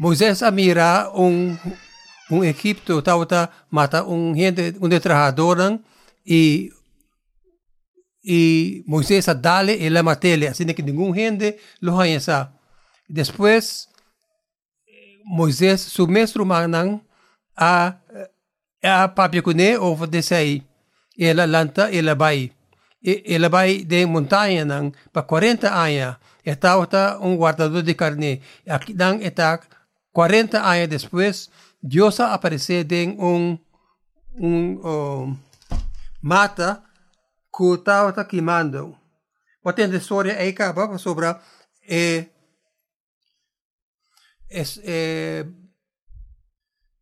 Moisés a um, um Egito, tauta, mata um gente, um trabajador e e Moisés a dale e lama matele assim que nenhum gente lo conheça. Depois, Moisés, seu mestre a, a papicune ou desse e Ela lanta, a vai. E, a vai de montanha para 40 anos. E está um guardador de carne. Aqui não está 40 anos depois, Deus apareceu em um um uh, mata que estava queimando. Potente história aí acaba sobre eh, es, eh,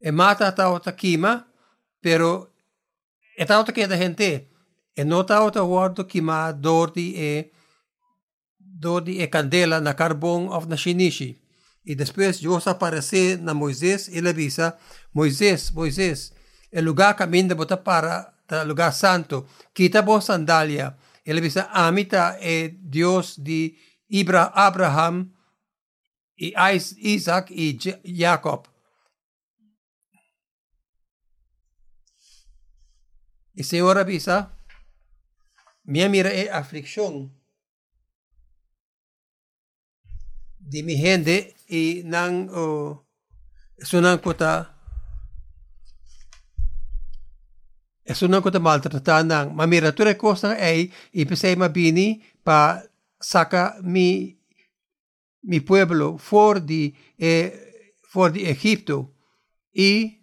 e mata estava queima, pero estava queima gente. E não estava guardo queimar dor de e dor de e candela na carvão ou na. e depois Deus aparece na Moisés e le avisa, Moisés, Moisés, é lugar camino bota para o lugar santo, quita a sandália. Y le avisa, Amita é Deus de Abraham, y Isaac e Jacob. E Y Señor avisa, minha mira é eh, aflição de mi gente e nang oh, sunan ko ta sunan ko ta maltratar nang mamira tu recosta ei e pensei mabini pa saca mi mi pueblo for di eh, for di Egipto y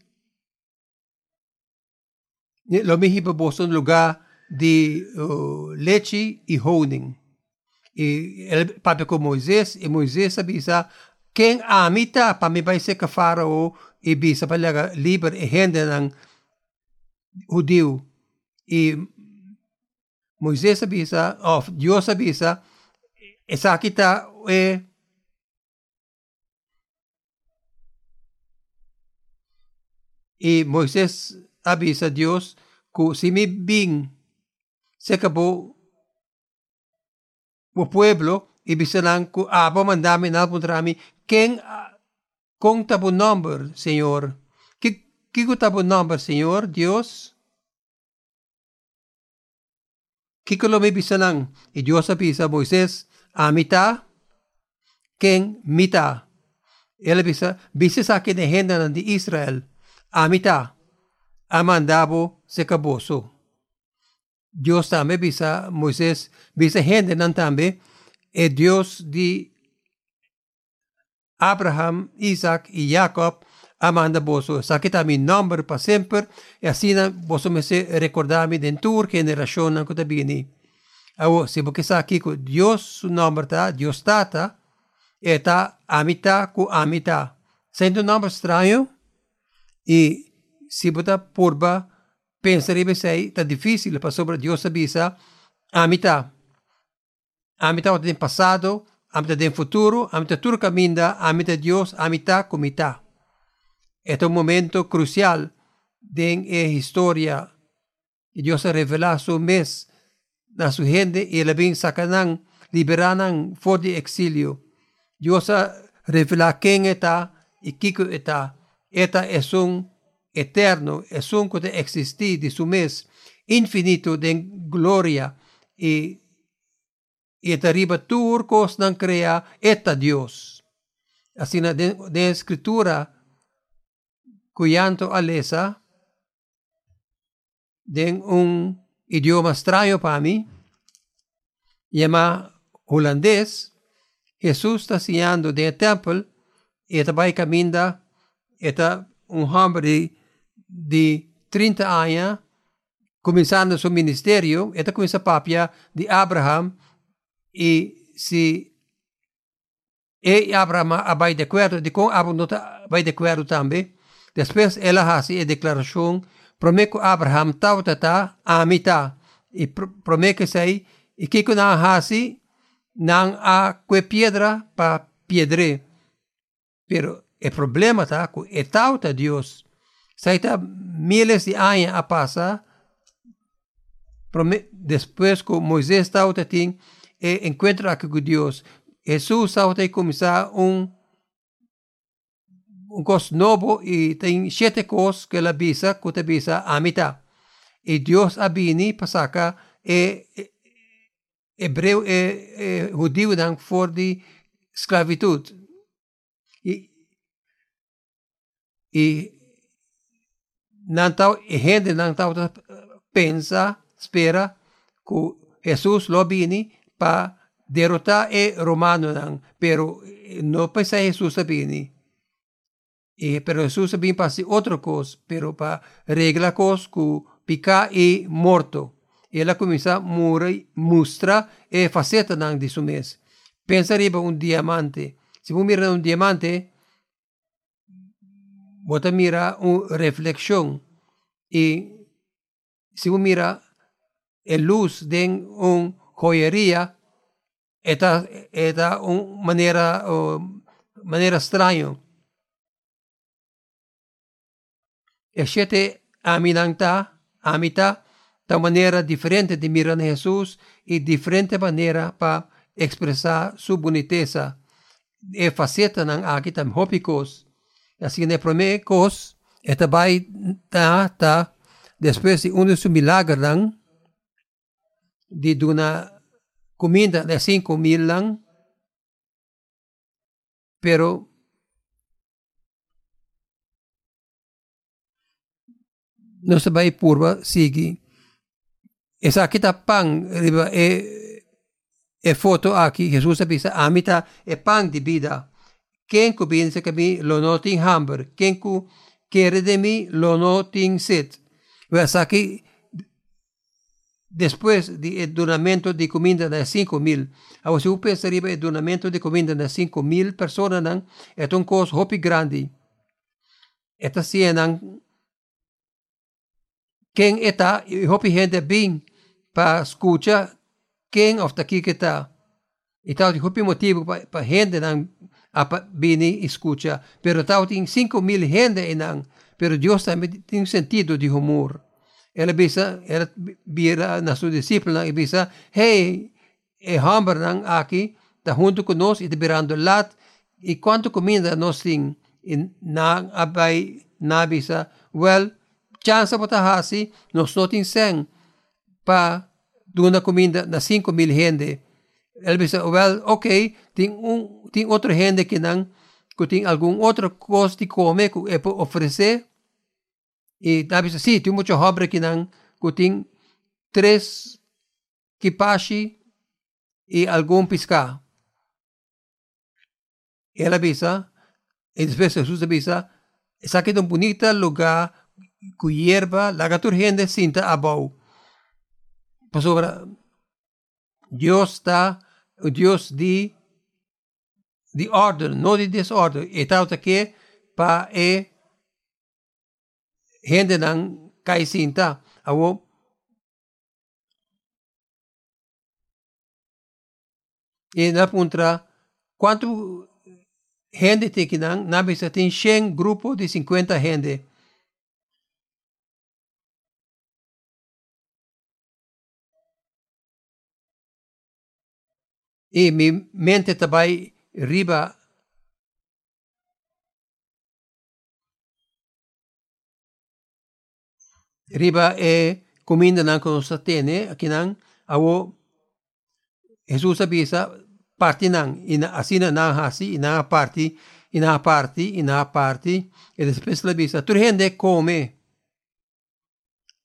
lo mihi pa boson lugar de uh, leche e honing. E el papi con Moisés, y Moisés avisa quien amita pamibayse ka farao ibisa palaga liber e ihende ng Hudiw. I Moises abisa, of oh, Diyos abisa, isa kita eh, i Moises abisa Diyos ku simibing sekabo o pueblo ibisanan ko abo mandami na puntrami ken kung tabo number, Señor. Kiko tabo number, Señor, Dios. Kiko lo may bisanang, i Dios apisa Moises, amita, ken mita. Ela bisa, bisa sa akin ng di Israel, amita, amandabo se kaboso. Dios tambe bisa Moisés bisa gente nan tambe e Dios di Abraham, Isaac e Jacob amanda boso. Sakita mi number pa sempre e asina boso me se recordami den tur generacion nan kutabini. Awo, se porque sa aqui ko Dios su number ta, Dios tata, eta amita ku amita. Sendo nome estranho e se botar purba pensarebbe sei ta difficile para sobre Deus sabisa a mitad. A mitad del pasado, a mitad del futuro, a mitad tudo caminda, a mitad Dios, a mitad com mitad. Este é um momento crucial de a história e Deus revela su mes na su gente e ele vem sacanan, liberanan fora de exílio. Deus revela quem está e que está. Esta é um eterno es un de existir de su mes infinito de gloria y y arriba tur cos nan crea eta Dios. Así de, de escritura cuyanto alesa de un idioma extraño para mí, llama holandés, Jesús está enseñando de templo, y está caminda, está un hombre de 30 anos, começando seu ministério, esta começa a papia de Abraham, e se e Abraham vai de acordo, de com Abraham vai de acordo também, depois ela faz a declaração, promete Abraham tal tata a mitad, e promete sei, e que a faz, não há que pedra para pedre, pero o problema tá, que é tal Deus, Saída miles de anos a passar, depois que Moisés estava aqui, e encontra aqui com Deus. Jesus estava a começar um um cos novo e tem sete coisas que ele avisa, que ele avisa a mitad. E Deus abini para sacar e, e hebreu e, e judeu dan for de esclavitud. E, e nantau, e gente nantau pensa, spera, que Jesus lo bini pa derrotar e romano nan, pero no pensa Jesus bini. E, pero Jesus bini pa si outra cosa, pero pa regla cosa que pica e morto. Ela comienza a mostrar e faceta di su mes. Pensa un diamante. Se você mira un diamante, você mira una reflexión. Y si você mira el luz de una joyería, esta esta una manera manera extraña. E siete aminanta, amita, da manera diferente de mirar a Jesús y diferente manera para expressar sua boniteza. E faceta ng akitam hopikos. Assim, ne prome kos, eta bay ta ta, después de uno su milagre lang, de duna comida de cinco mil pero no sabay purba sigi. Esa kita pang, diba, e e foto aqui, Jesus avisa, amita e pan di vida. Quem comienza que mi lo notin hamburg, quem cu quiere de mí lo notin sit. Ves aquí, después del donamento de comida de 5 mil, ahora si usted pensa el donamento de comida de 5 mil personas, es un cosa hopi grande. Esta cienan, quem está, hopi gente bem para escuchar quem of daqui que está. Então, o que motivo para gente não bini escucha, pero tal tem 5 mil gente e não, pero Deus também tem um sentido de humor. Ela bisa, ela vira na sua discípula e bisa, hey, e hamber não aqui, está junto conosco e liberando lat, e quanto comida nós temos, e na abay, na bisa, well, chance para hasi, nós não temos para duna comida na 5 mil gente. Ele disse, well, ok, tem, um, tem outra gente que não, que tem algum outra coisa de comer que é para oferecer. E ele disse, sim, tem muita que não, que tem três kipashi e algum pescar. Ela disse, e depois Jesus disse, essa aqui um bonito lugar, com hierba, lá que a gente sinta a boa. Pues obra, Dios está, Dios di, de the order, not the disorder. Itaw take pa e hende ng kaisinta. Awo e na ponta quanto gente tem que não, na vez tem 100 grupo de 50 gente E minha mente também riba. Riba e comida nan ko sa tene akinan awo. Jesus abisa parti nan ina asina na hasi ina parti ina parti ina parti e después la bisa tu gente come.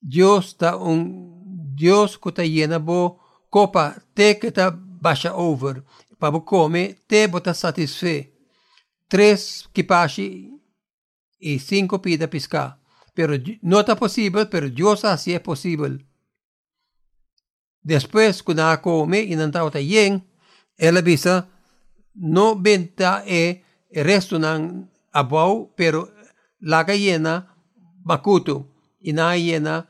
Dios ta un Dios te llena bo copa te que ta baixa over para come te bota satisfe. Tres kipashi y cinco pida pescar. Pero no está posible, pero Dios así es posible. Después, cuando come y está bien, él avisa, no venta e resto nan abau, pero la llena makutu. Y na llena,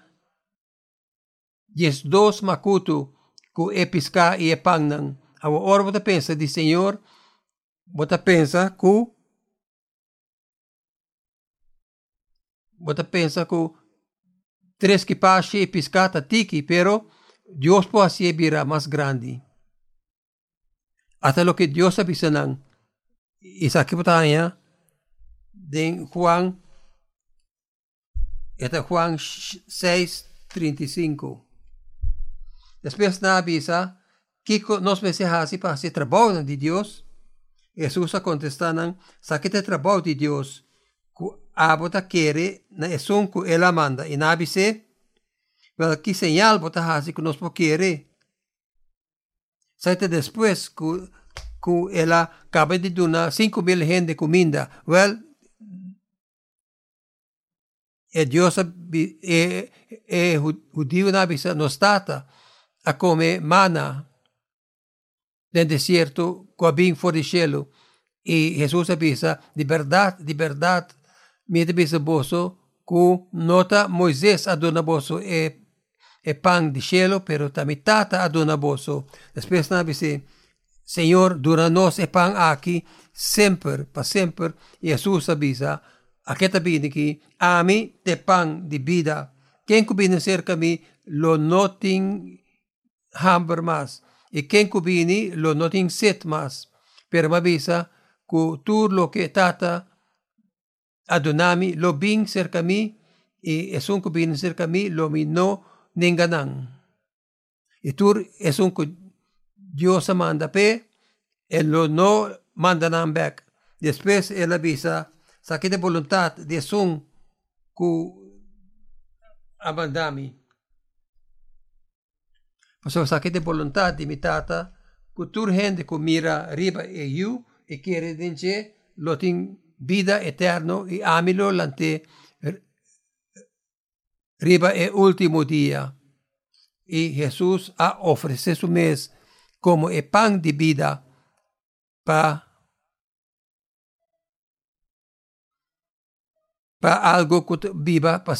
yes dos makutu ku e pisca e e Agora você pensa, diz Senhor, você pensa que. Você pensa que três que passe e piscata tiki, pero Deus pode ser vira mais grande. Até o que Deus avisa não. Isso aqui está de Juan, este é Juan 6, 35. Después na avisa, Kiko nos así para hacer trabajo de Dios. Jesús contestanan, saquete trabajo de Dios, que abota quiere, na esun que ela manda. E na avise, well, que señal bota hace que nos quiere. Saite después que, que ela acaba de dar 5 mil gente comida. Well, e Deus e, e judío na avisa nos a comer mana deserto com bem fora do cielo. E Jesus avisa, de verdade, de verdade, me avisa bolso, que nota Moisés adona bolso é, é pão de cielo, pero também tata adona bolso. Depois na avisa, Senhor, dura nós é pão aqui, sempre, para sempre. E Jesus avisa, aqui também aqui, a mim te pão de vida. Quem combina cerca mim, lo noting hamber mas. E quem cubini lo noting set mas. Per mabisa ku tur lo que tata adonami lo bing cerca mi e esun kubini cerca mi lo mi no ninganang. E tur esun ku Dios manda pe e lo no mandanang back. Después el avisa sa que de voluntad de esun ku abandami. Pasó saque de voluntad limitata, cultura gente que mira riba e you e quiere dinche lo tin vida eterno e amilo lante riba e último día. Y Jesús ha ofrecido su mes como el pan de vida para pa algo que viva, pa,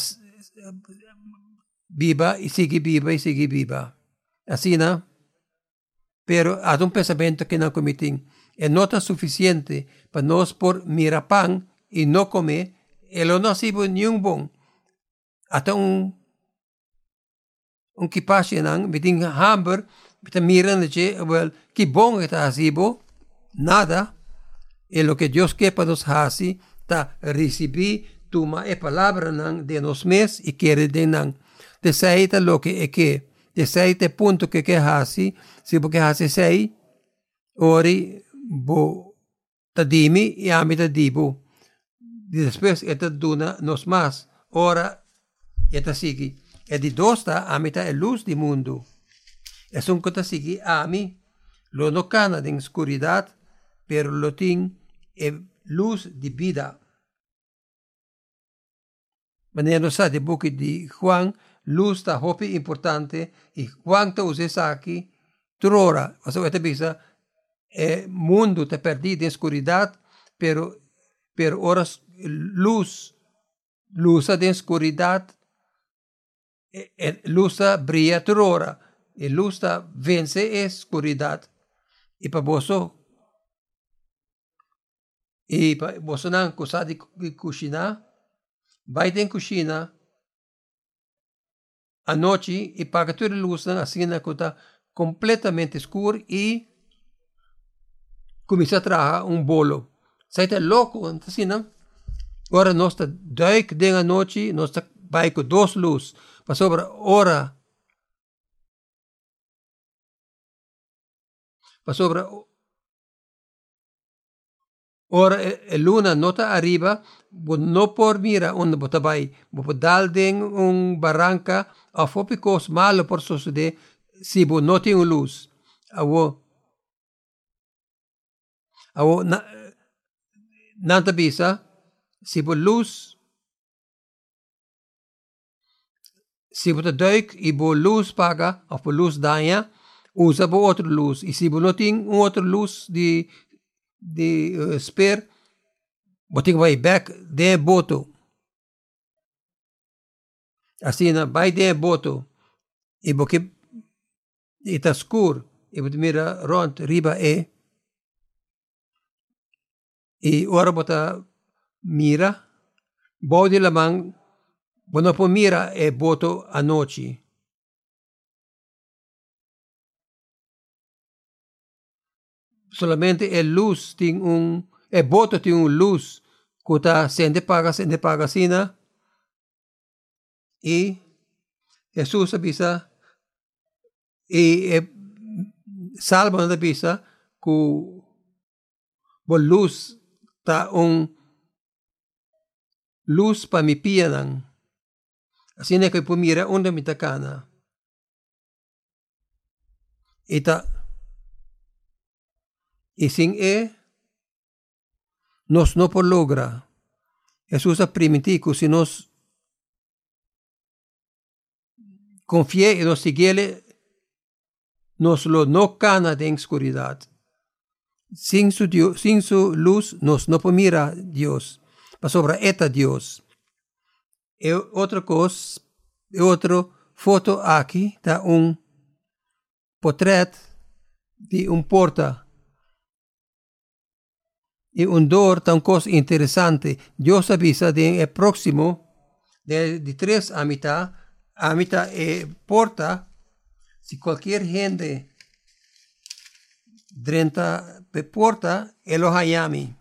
viva y sigue viva y sigue viva. Así, ¿no? Pero haz un pensamiento que no comitín. Es nota suficiente para nos por mirar pan y no comer. El no sibo ni un bon. Hasta un un kipasje nang miting hamburg met een miran de well ki bon está asibo nada y lo que Dios quiere para nos hasi ta recibir tuma e palabra nang de nos mes y quiere de nang de saita lo que es que de sete punto que que hasi si porque hasi sei ori bo tadimi e amita dibu. Después eta duna nos mas ora eta sigi e di dosta amita e luz di mundo. Es un kota sigi ami lo no cana de oscuridad pero lo tin e luz di vida. Maneno sa di buki di Juan luz ta hopi importante. Y cuanto uses aquí, trora, o sea, te bisa, el mundo te perdí de oscuridad, pero, pero horas luz, luz de oscuridad, luz brilla trora, y luz vence oscuridad. Y para vos, y para vos no cosa de cocina, vai en cocina, a noite e paga toda luz cena que está completamente escuro e começa a trazer um bolo. Sai tá louco, assim não? Agora nós está duik de a noite, nós está com duas luzes, para sobre hora para sobre Ora, e luna nota arriba, Bunopor mira un botabay bopodalding un barranca a fopicos malo por sucede si bunoti un luz. Awo awo na nanta bisa si bu luz si bu ta døyk i bu luz paga a bu luz danja usa bu otro luz i si bu noting un otro luz di di eh, uh, sper But way back de boto. Asina by de boto. E boke ita skur e mira ront riba e. E ora bota mira. Bodi la bono po mira e boto a noci. solamente è luz tiene un e bota ti un luz kuta sende para sende para sina i Jesus abisa i e, salmo na abisa ku bo luz ta taong luz pa mi piyanang asin kay pumira unda mi mitakana ita ising e nos no por logra. Ha primitico si nos confie y nos siguiere, nos lo no cana de oscuridad. Sin su, Dios, sin su luz nos no mira Dios, pa sobra eta Dios. E otra cosa, e otro foto aquí da un portrait de un porta y un dor tan cosa interesante. Dios avisa de el próximo, de, de tres a mitad, a mitad e porta, si cualquier gente drenta pe porta, el hayami.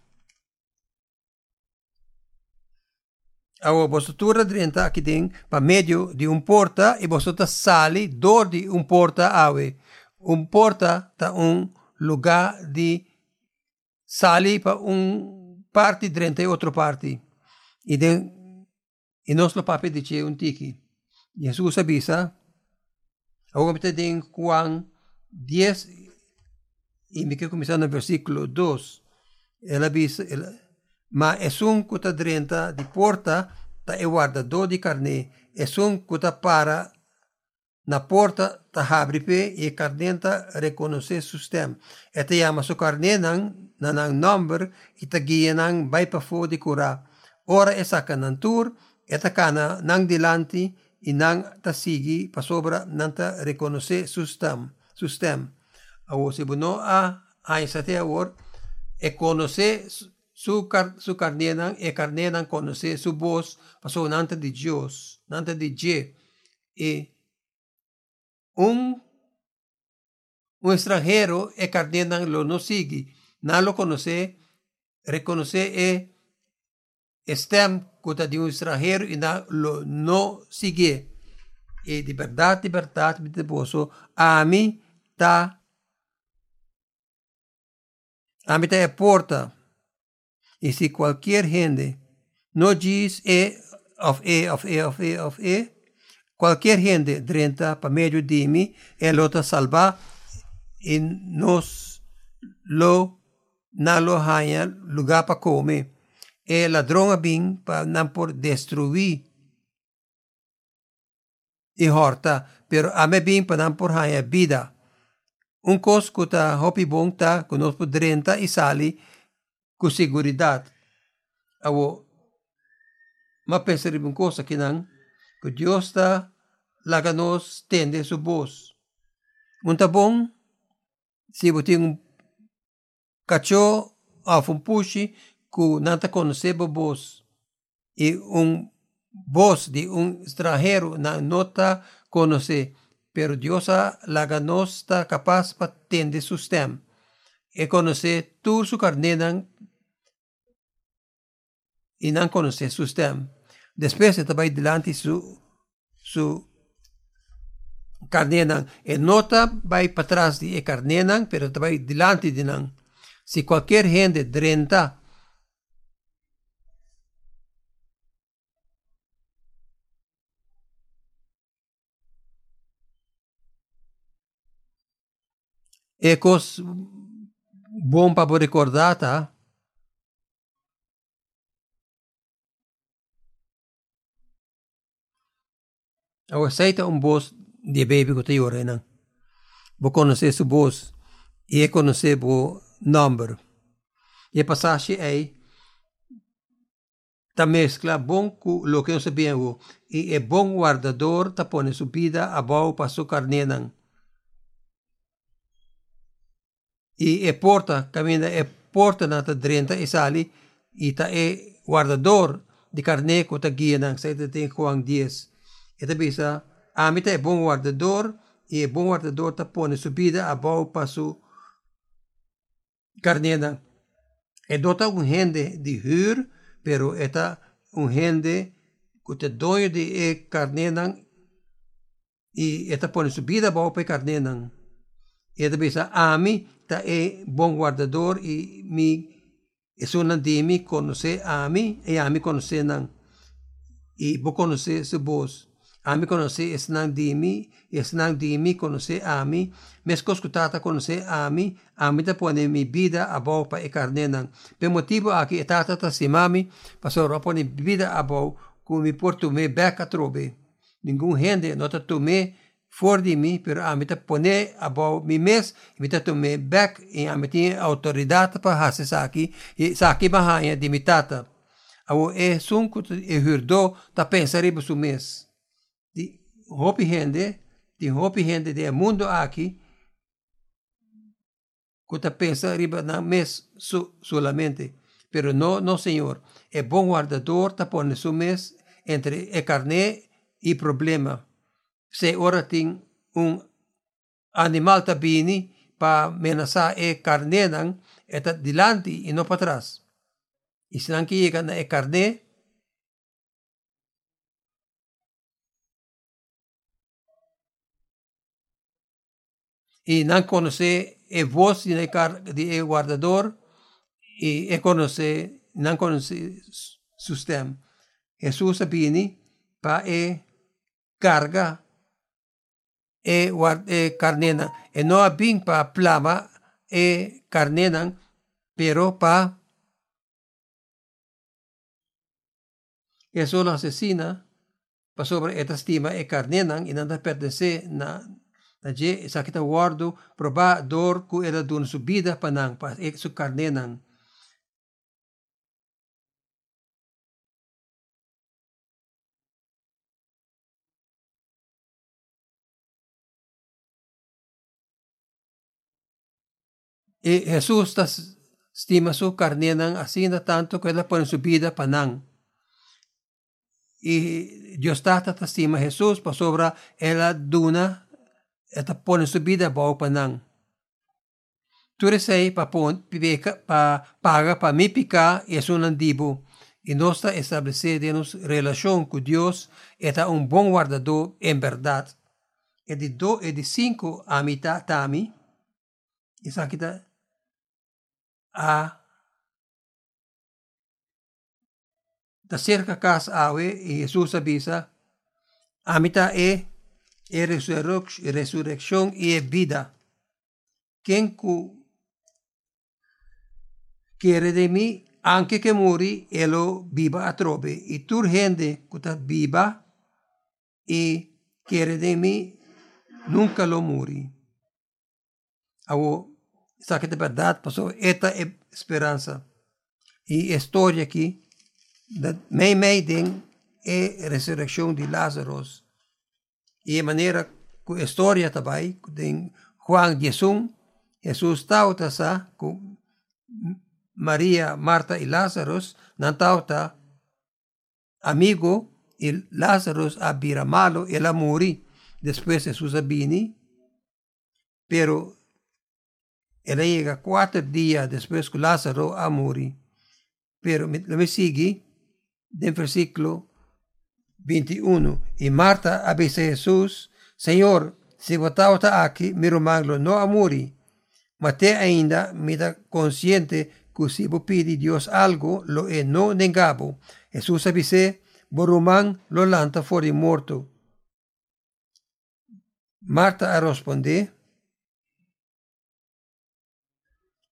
Agora, vosotros drenta aqui tem para meio de um porta e vosotros sale dor de um porta ave. Um porta tá um lugar de sali pa un parti drente otro parti. Y, de, y nos lo papi dice un tiki. Jesús avisa, ahora me en Juan 10, y me quiero comenzar en el versículo 2. Él avisa, él, ma es un cuta drenta di porta ta e guardador di carne, es un cuta para na porta ta habripe e carnenta reconoce sustem. Eta yama su carnenan na nang number itagiya nang bay pa fo di kura. Ora esa kanantur, eta kana nang dilanti inang tasigi pasobra nanta reconoce sustem. sustem. Awo si buno a ay sa te e conoce su, car, su carnenan, e carnenan conoce su voz, paso nanta di Dios, nanta di Je. E un un extranjero e carnenan lo no sigue na lo conoce, reconoce e estem kuta de um estrangeiro e na lo no sigue. E de verdade, de verdade, de posso, a mim tá a mim tá é porta. E se qualquer gente não diz e of e of e of e of e, qualquer gente drenta para meio de mim, ela está salva e nos lo nalo hanya lugar para comer. E ladrão bem para não por destruir e horta, pero ame bem para não por hanya vida. Um cos que tá hopi bom tá conosco drenta e sali com seguridade. Awo, ma pensar um coisa que não, que Deus está laganos tende su voz. Tá bom, se você cachorro af un pushi ku nanta conoceba vos e un voz de un extranjero na nota conoce pero Diosa laga nosta capaz pa tende sustem e conoce tu su carnenan e nan conoce sustem después se tabai delante su su carnenan e nota vai para trás de e carnenan pero tabai delante de nan si cualquier gente drenta é coisa bom para recordar, tá? Eu aceito um boss de baby que te ora, não? Vou conhecer seu boss e conhecer o number. E a passagem é ta mescla bom com lo que não sabemos e é bom guardador ta pone sua vida abaixo para sua carnenan. E é porta, caminha é porta na ta e sali e ta é guardador de carne ko ta guia nang sa ita tem Juan 10. Ita bisa, amita é bom guardador e é bom guardador ta pone sua vida abaixo para sua Carnena. E dota un gente de hur pero esta un gente que te dueño de e carnenan y esta pone su vida bajo pe carnenan. Y esta bisa a mí ta e buen guardador y mi es una de mí conoce a mí y a mí conoce nan. Y vos conoce su voz. A mí conoce es nan de e senão de mim conhecer a mim, mas que escutar conhecer a mim, a mim da põe mi vida a bom para encarnar. Pelo motivo aqui a está é a mim, para só a põe vida a bom, como me porto me a trobe. Ningún rende nota tu me fora de mim, pero a mim põe a bom mi mes, a mim tu me bec e a mim autoridade para fazer isso aqui, e isso aqui bahanha de mim tata. Ao é sunco e hurdo, ta pensaribus o mês. De roupa e renda, di hopi gente de mundo aqui, que pensa riba na mes su, solamente. Pero no, no, Senhor. É bom guardador, ta pone su mes entre e carne e problema se ora ting un animal tabini pa menasa e carne nang eta dilanti e no patras. Isinang kiyikan na e carne y nan conoce e voz de, de guardador y e conoce nan conoce sistema. Jesús sabini pa e carga e, e carnena. E no abing pa plama e carnenan, pero pa eso la asesina pa sobre esta estima e carnenan e nanda pertence na Tadje sakita wardo proba dor ku ela dun subida panang pas ek su karnenang. E Jesus tas stima su karnenang asina tanto que ela pon subida panang. E Dios tata ta stima Jesus pa sobra ela duna eta ponen su vida bao panang. Turesei pa pon pibeca pa paga pa mi pica es un andibo e nosta establecer de nos relación com Dios eta un bom guardado en verdad. E di do e di cinco amita tami e sakita a da cerca casa awe e Jesus abisa amita e e resurrección e vida. Quien quiere de mí, anche che muri, e lo viva a trobe. E tur gente cuta viva e quiere de mí, nunca lo muri. Awo saque de verdade passou esta esperança e história aqui da mei mei den é a ressurreição de Lázaro e a maneira que a história também de Juan Jesus Jesus tauta sa com Maria, Marta e Lázaro não tauta amigo e Lázaro abira malo e ela morre depois Jesus abini pero Ela llega cuatro días después que Lázaro a morir. Pero me sigue del versículo 21. Y Marta avisa a Jesús, Senhor, se você está aqui, meu irmão não a morir. Mas ainda me da consciente que se vos pide Deus algo, lo é não negabo. Jesus avisa, Borumán lo lanta fora morto. Marta a responder,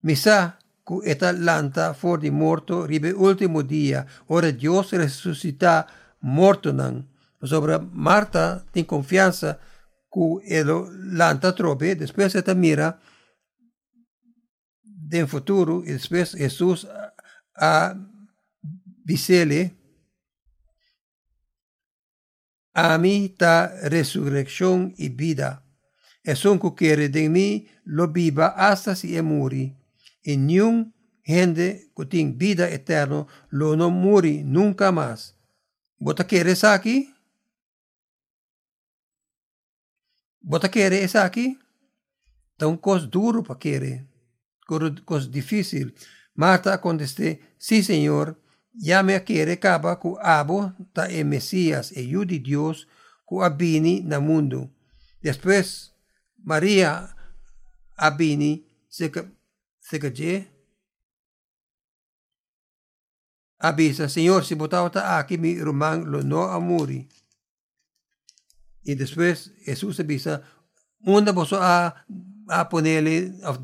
Misa cu eta lanta for di morto ribe ultimo dia, ora Dios resucita morto nan. Sobre Marta tem confiança cu elo lanta trobe, después eta mira den futuro e después Jesus a visele a mí ta resurrección y vida. Es un quiere de mí lo viva hasta si e muri e nenhum gente que tem vida eterna lo não morre nunca mais. Bota querer isso aqui? Bota querer isso aqui? Então, coisa duro para querer, coisa difícil. Marta contestou, sim, Senhor, ya me quiere caba ku abo ta e Mesías e yu di Dios ku abini na mundo. Después, María abini se que se que avisa, Señor, si botaba aquí mi lo no amuri. Y después Jesús avisa, una vos a, a ponerle, a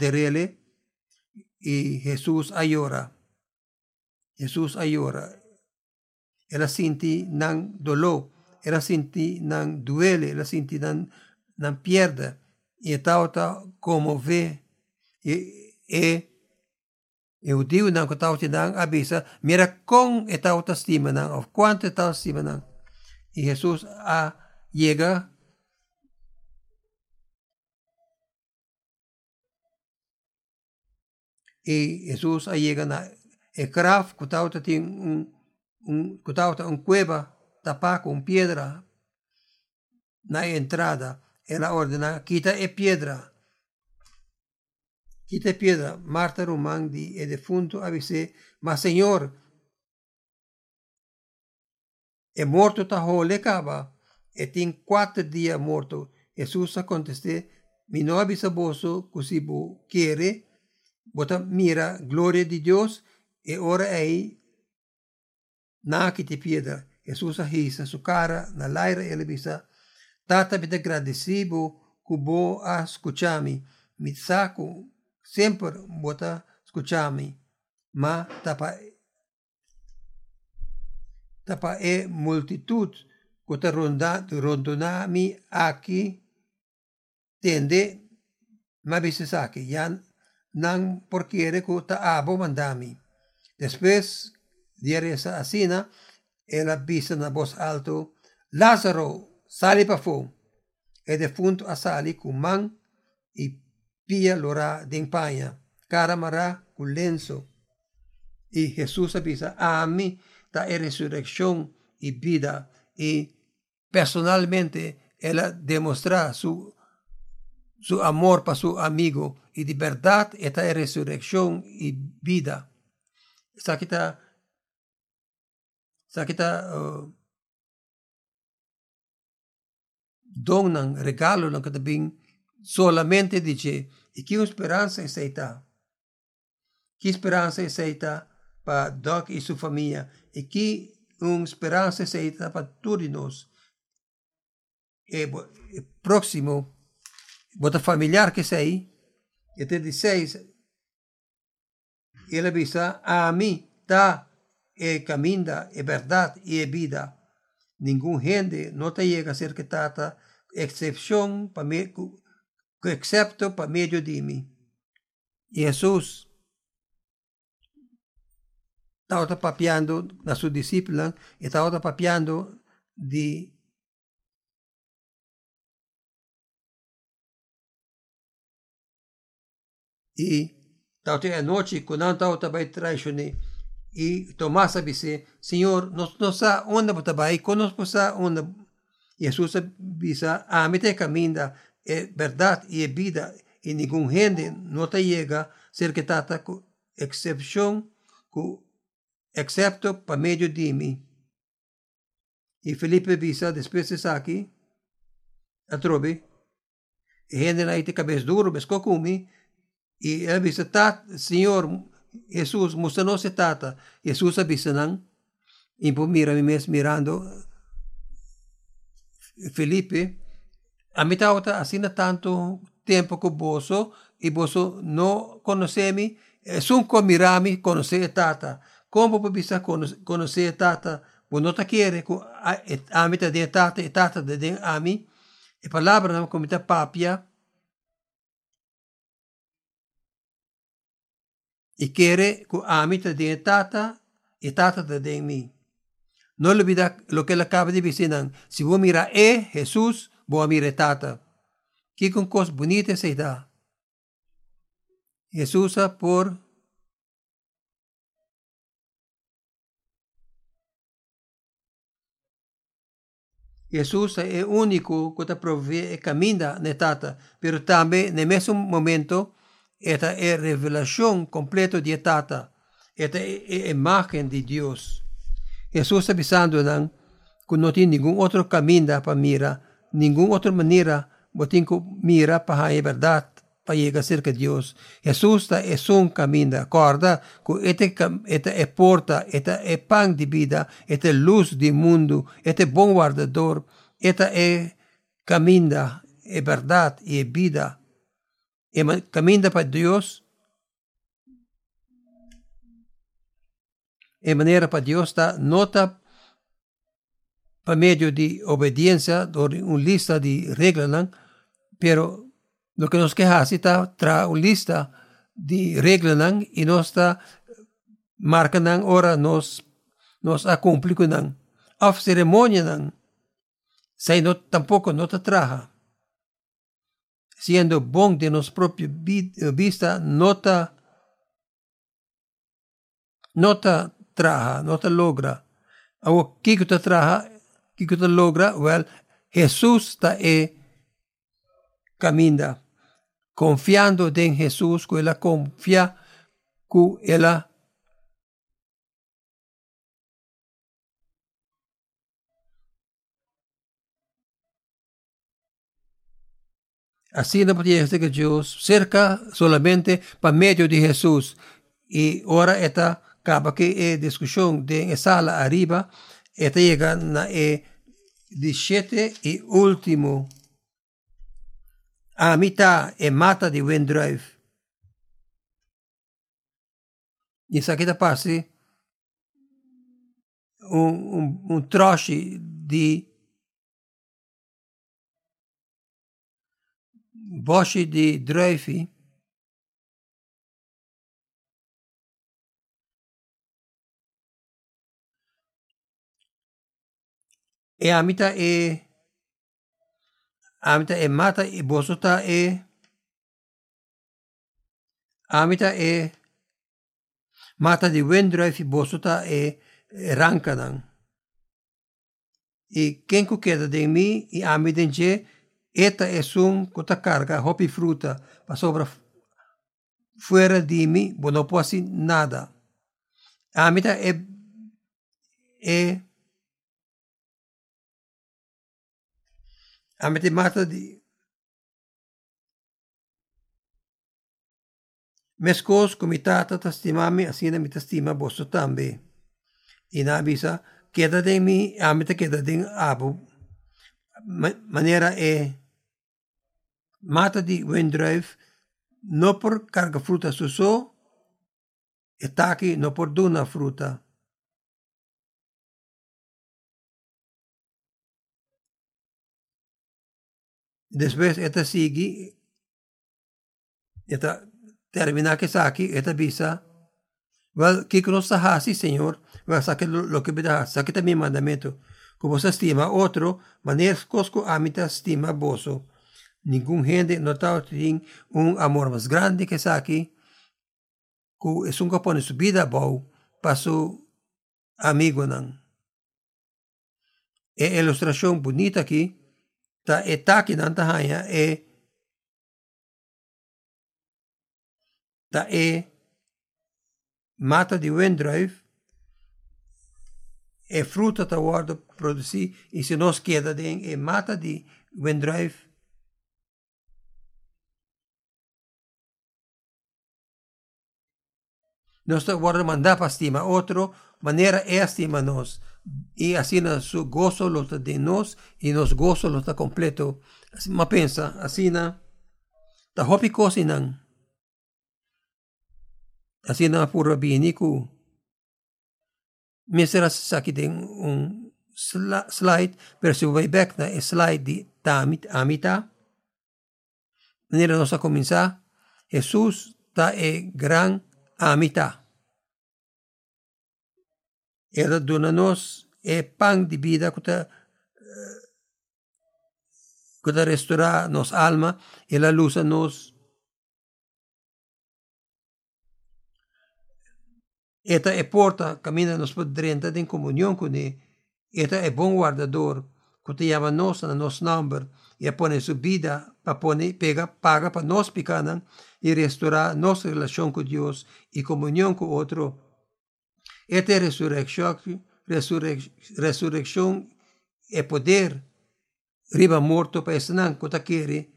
y Jesús ayora. Jesús ayora. Era sinti nang dolo, era sinti nang duele, era sinti nang, nang pierda. Y estaba como ve. Y, y Eu digo-não que Eudiu nang não, tinang abisa, mirakong itaw tastima nang, ou quanto itaw tastima nang. E Jesus a llega e Jesus a llega na e craf kutaw tatin um un kutaw ta um cueva tapa com pedra, na entrada. Ela ordena, quita e pedra. Quita piedra. Marta Román di e defunto avise ma Señor e morto ta le cava e tin quattro dia morto Jesús contesté mi no avisa boso così bu quiere bota mira gloria di Dios e ora ei nakiti piedra. Jesus ahisa su cara na laira ele bisa tata bita agradecibo kubo a escuchami mit saco sempre vuota, scusami, ma tapa, tapa e multitud, quota rondonami a chi tende, ma bisesaki, yan nan porchiere quota abo mandami. Después, dire esa asina, e la vista na voz alto, Lazaro, sali pa fu, e defunto a sali cuman, i pia lora de paña, cara mará cu lenzo. Y Jesús avisa, a mí e resurrección y vida. Y personalmente él demuestra su, su amor para su amigo. Y de verdad esta es resurrección y vida sa kita sa kita uh, don ng regalo ng katabing solamente dice e que esperança é esta que esperança é esta para Doc e sua família e que uma esperança é esta para todos nós e, e próximo bota familiar que sei e te diz ele avisa a mí ta e caminda e verdad y e vida. Ningún gente no te llega a ser que tata excepción pa me, excepto por meio de mim. Jesus estava papiando na sua discípula, estava papiando de e taute a noite quando estava também traicionei né? e Tomás disse Senhor nós não sa onde você vai quando nós onde Jesus disse a ah, mete caminha é verdade e é vida, e nenhum gente não te ser que tata com excepto para meio de mim. E Felipe bisa, depois de aqui, a trobe, e gente na ite cabeça duro, besco cumi, Y él dice, Señor Jesús, no se tata. Jesús dice, y pues mira, me mirando Felipe, a mí está haciendo tanto tiempo con vos y vos no conocemi, es un comirami conocer tata. ¿Cómo puedes conocer tata? Vos no te quiere, a mí te de tata y tata de a mí. Y palabra como te papia, y quiere que amita de tata y tata de mí. No olvida lo que le acaba de decir. Si vos mira e Jesús, boa retata. Que com coisa bonita se dá. Jesus por Jesus é único que te provê e caminha na tata, pero também, no mesmo momento, esta é a revelação completa de tata, esta é a imagem de Deus. Jesus avisando que não tem nenhum outro caminho para mirar, ninguna otra manera para mira para la verdad, para llegar cerca de Dios. Jesús es un camino, acorda que este, es porta, este es pan de vida, este es luz del mundo, este es buen guardador, este es camino, es verdad y es vida. El camino para Dios en manera para Dios está nota por medio de obediencia, o una lista de reglas, pero lo que nos queja está tra una lista de reglas y nos está marcando ahora nos nos a cumplir Af ceremonia se no tampoco no te traja. Siendo bon de nos propio vista, nota nota traja, no te logra. O que te traja, que te logra, well, Jesús está e camina confiando en Jesús, que ela confia que ela Así no podía ser que Dios cerca solamente para medio de Jesús. Y ahora está acaba que a discussão de sala arriba e Tegana e discete e ultimo a metà e mata di Windrive. Mi sa che da passi un, un, un troci di voci di Dreyfi e amita e amita e mata e bosota e amita e mata di wendrive bosota e rankanan e quem que queda de mim e amidenje eta es un cota carga hopi fruta para sobra fuera de mim não posso nada. Amita e e avete amato Dio. Mes scos comitata tastimami asinami tastima bosso tambi. In abisa chedate mi queda chedate abu. Maniera e mata di windrive, no por carga frutta su so e tacchi no por duna frutta. Después esta sigue, esta termina que saque, esta visa, well, que nos así, Señor, well, saque lo, que saque también mandamento, como se estima otro, maneras cosco amita estima boso. Ningún gente no tiene un amor más grande que saque, que es un que pone su vida para su amigo. Nan. E ilustración bonita aquí, Tá, etaki danta haya e. Tá e. Mata de Wendrive é fruta da guarda produzir e se nós queda de é mata de Wendrive nós guarda mandar para cima outro maneira é estima nós y así su gozo lo de nos y nos gozo lo está completo. Así ma pensa, así na, ta hopi cosinan. Así na pura bini ku. Misera sa den un slide, pero si voy back na slide di tamit amita. Manera nos a comenzar, Jesús ta e gran amita. Ela dona-nos é pão de vida que está que está restaurar nossa alma, ela luz a. Esta é porta, caminha nos por dentro em comunhão com ele. Esta é bom guardador, que te chama nós na nosso nome, e põe sua vida para pone, pega, paga para nós pecanan e restaurar nossa relação com Deus e comunhão com outro esta ressurreição é poder riba morto para ensinar que aquele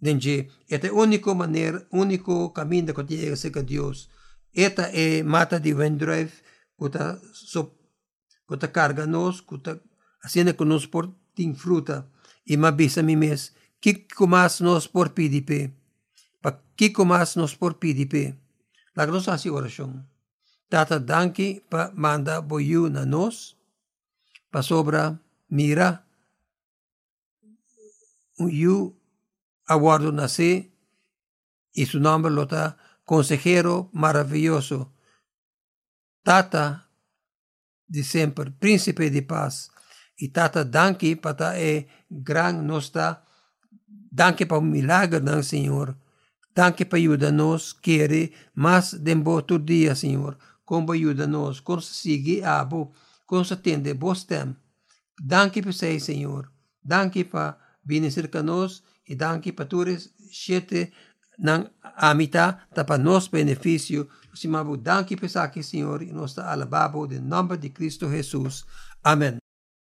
Denji, esta é a única maneira, único caminho que tem que ser Deus. Esta é mata de Wendrive, que está so, que carga nos, que está fazendo que nós por tem fruta. E me avisa a mim mesmo, que comas nos por PDP? Para que comas nos por PDP? La grossa oração tata danki pa manda boiu na nos pa sobra mira you aguardo nací y su nombre lo está consejero maravilloso, tata de siempre, príncipe de paz. Y tata danke para e gran nosta, danke para un milagro del Señor. Danke para ayudarnos, quiere más de todo día, Señor. Como sigue abo, como se atende vos tem. Danke para você, Senhor. Danke para vir cerca nos e danke para todos sete nang amita para nos benefício. Simabu danke para aqui, Senhor, e nos alababo de nome de Cristo Jesus. Amém.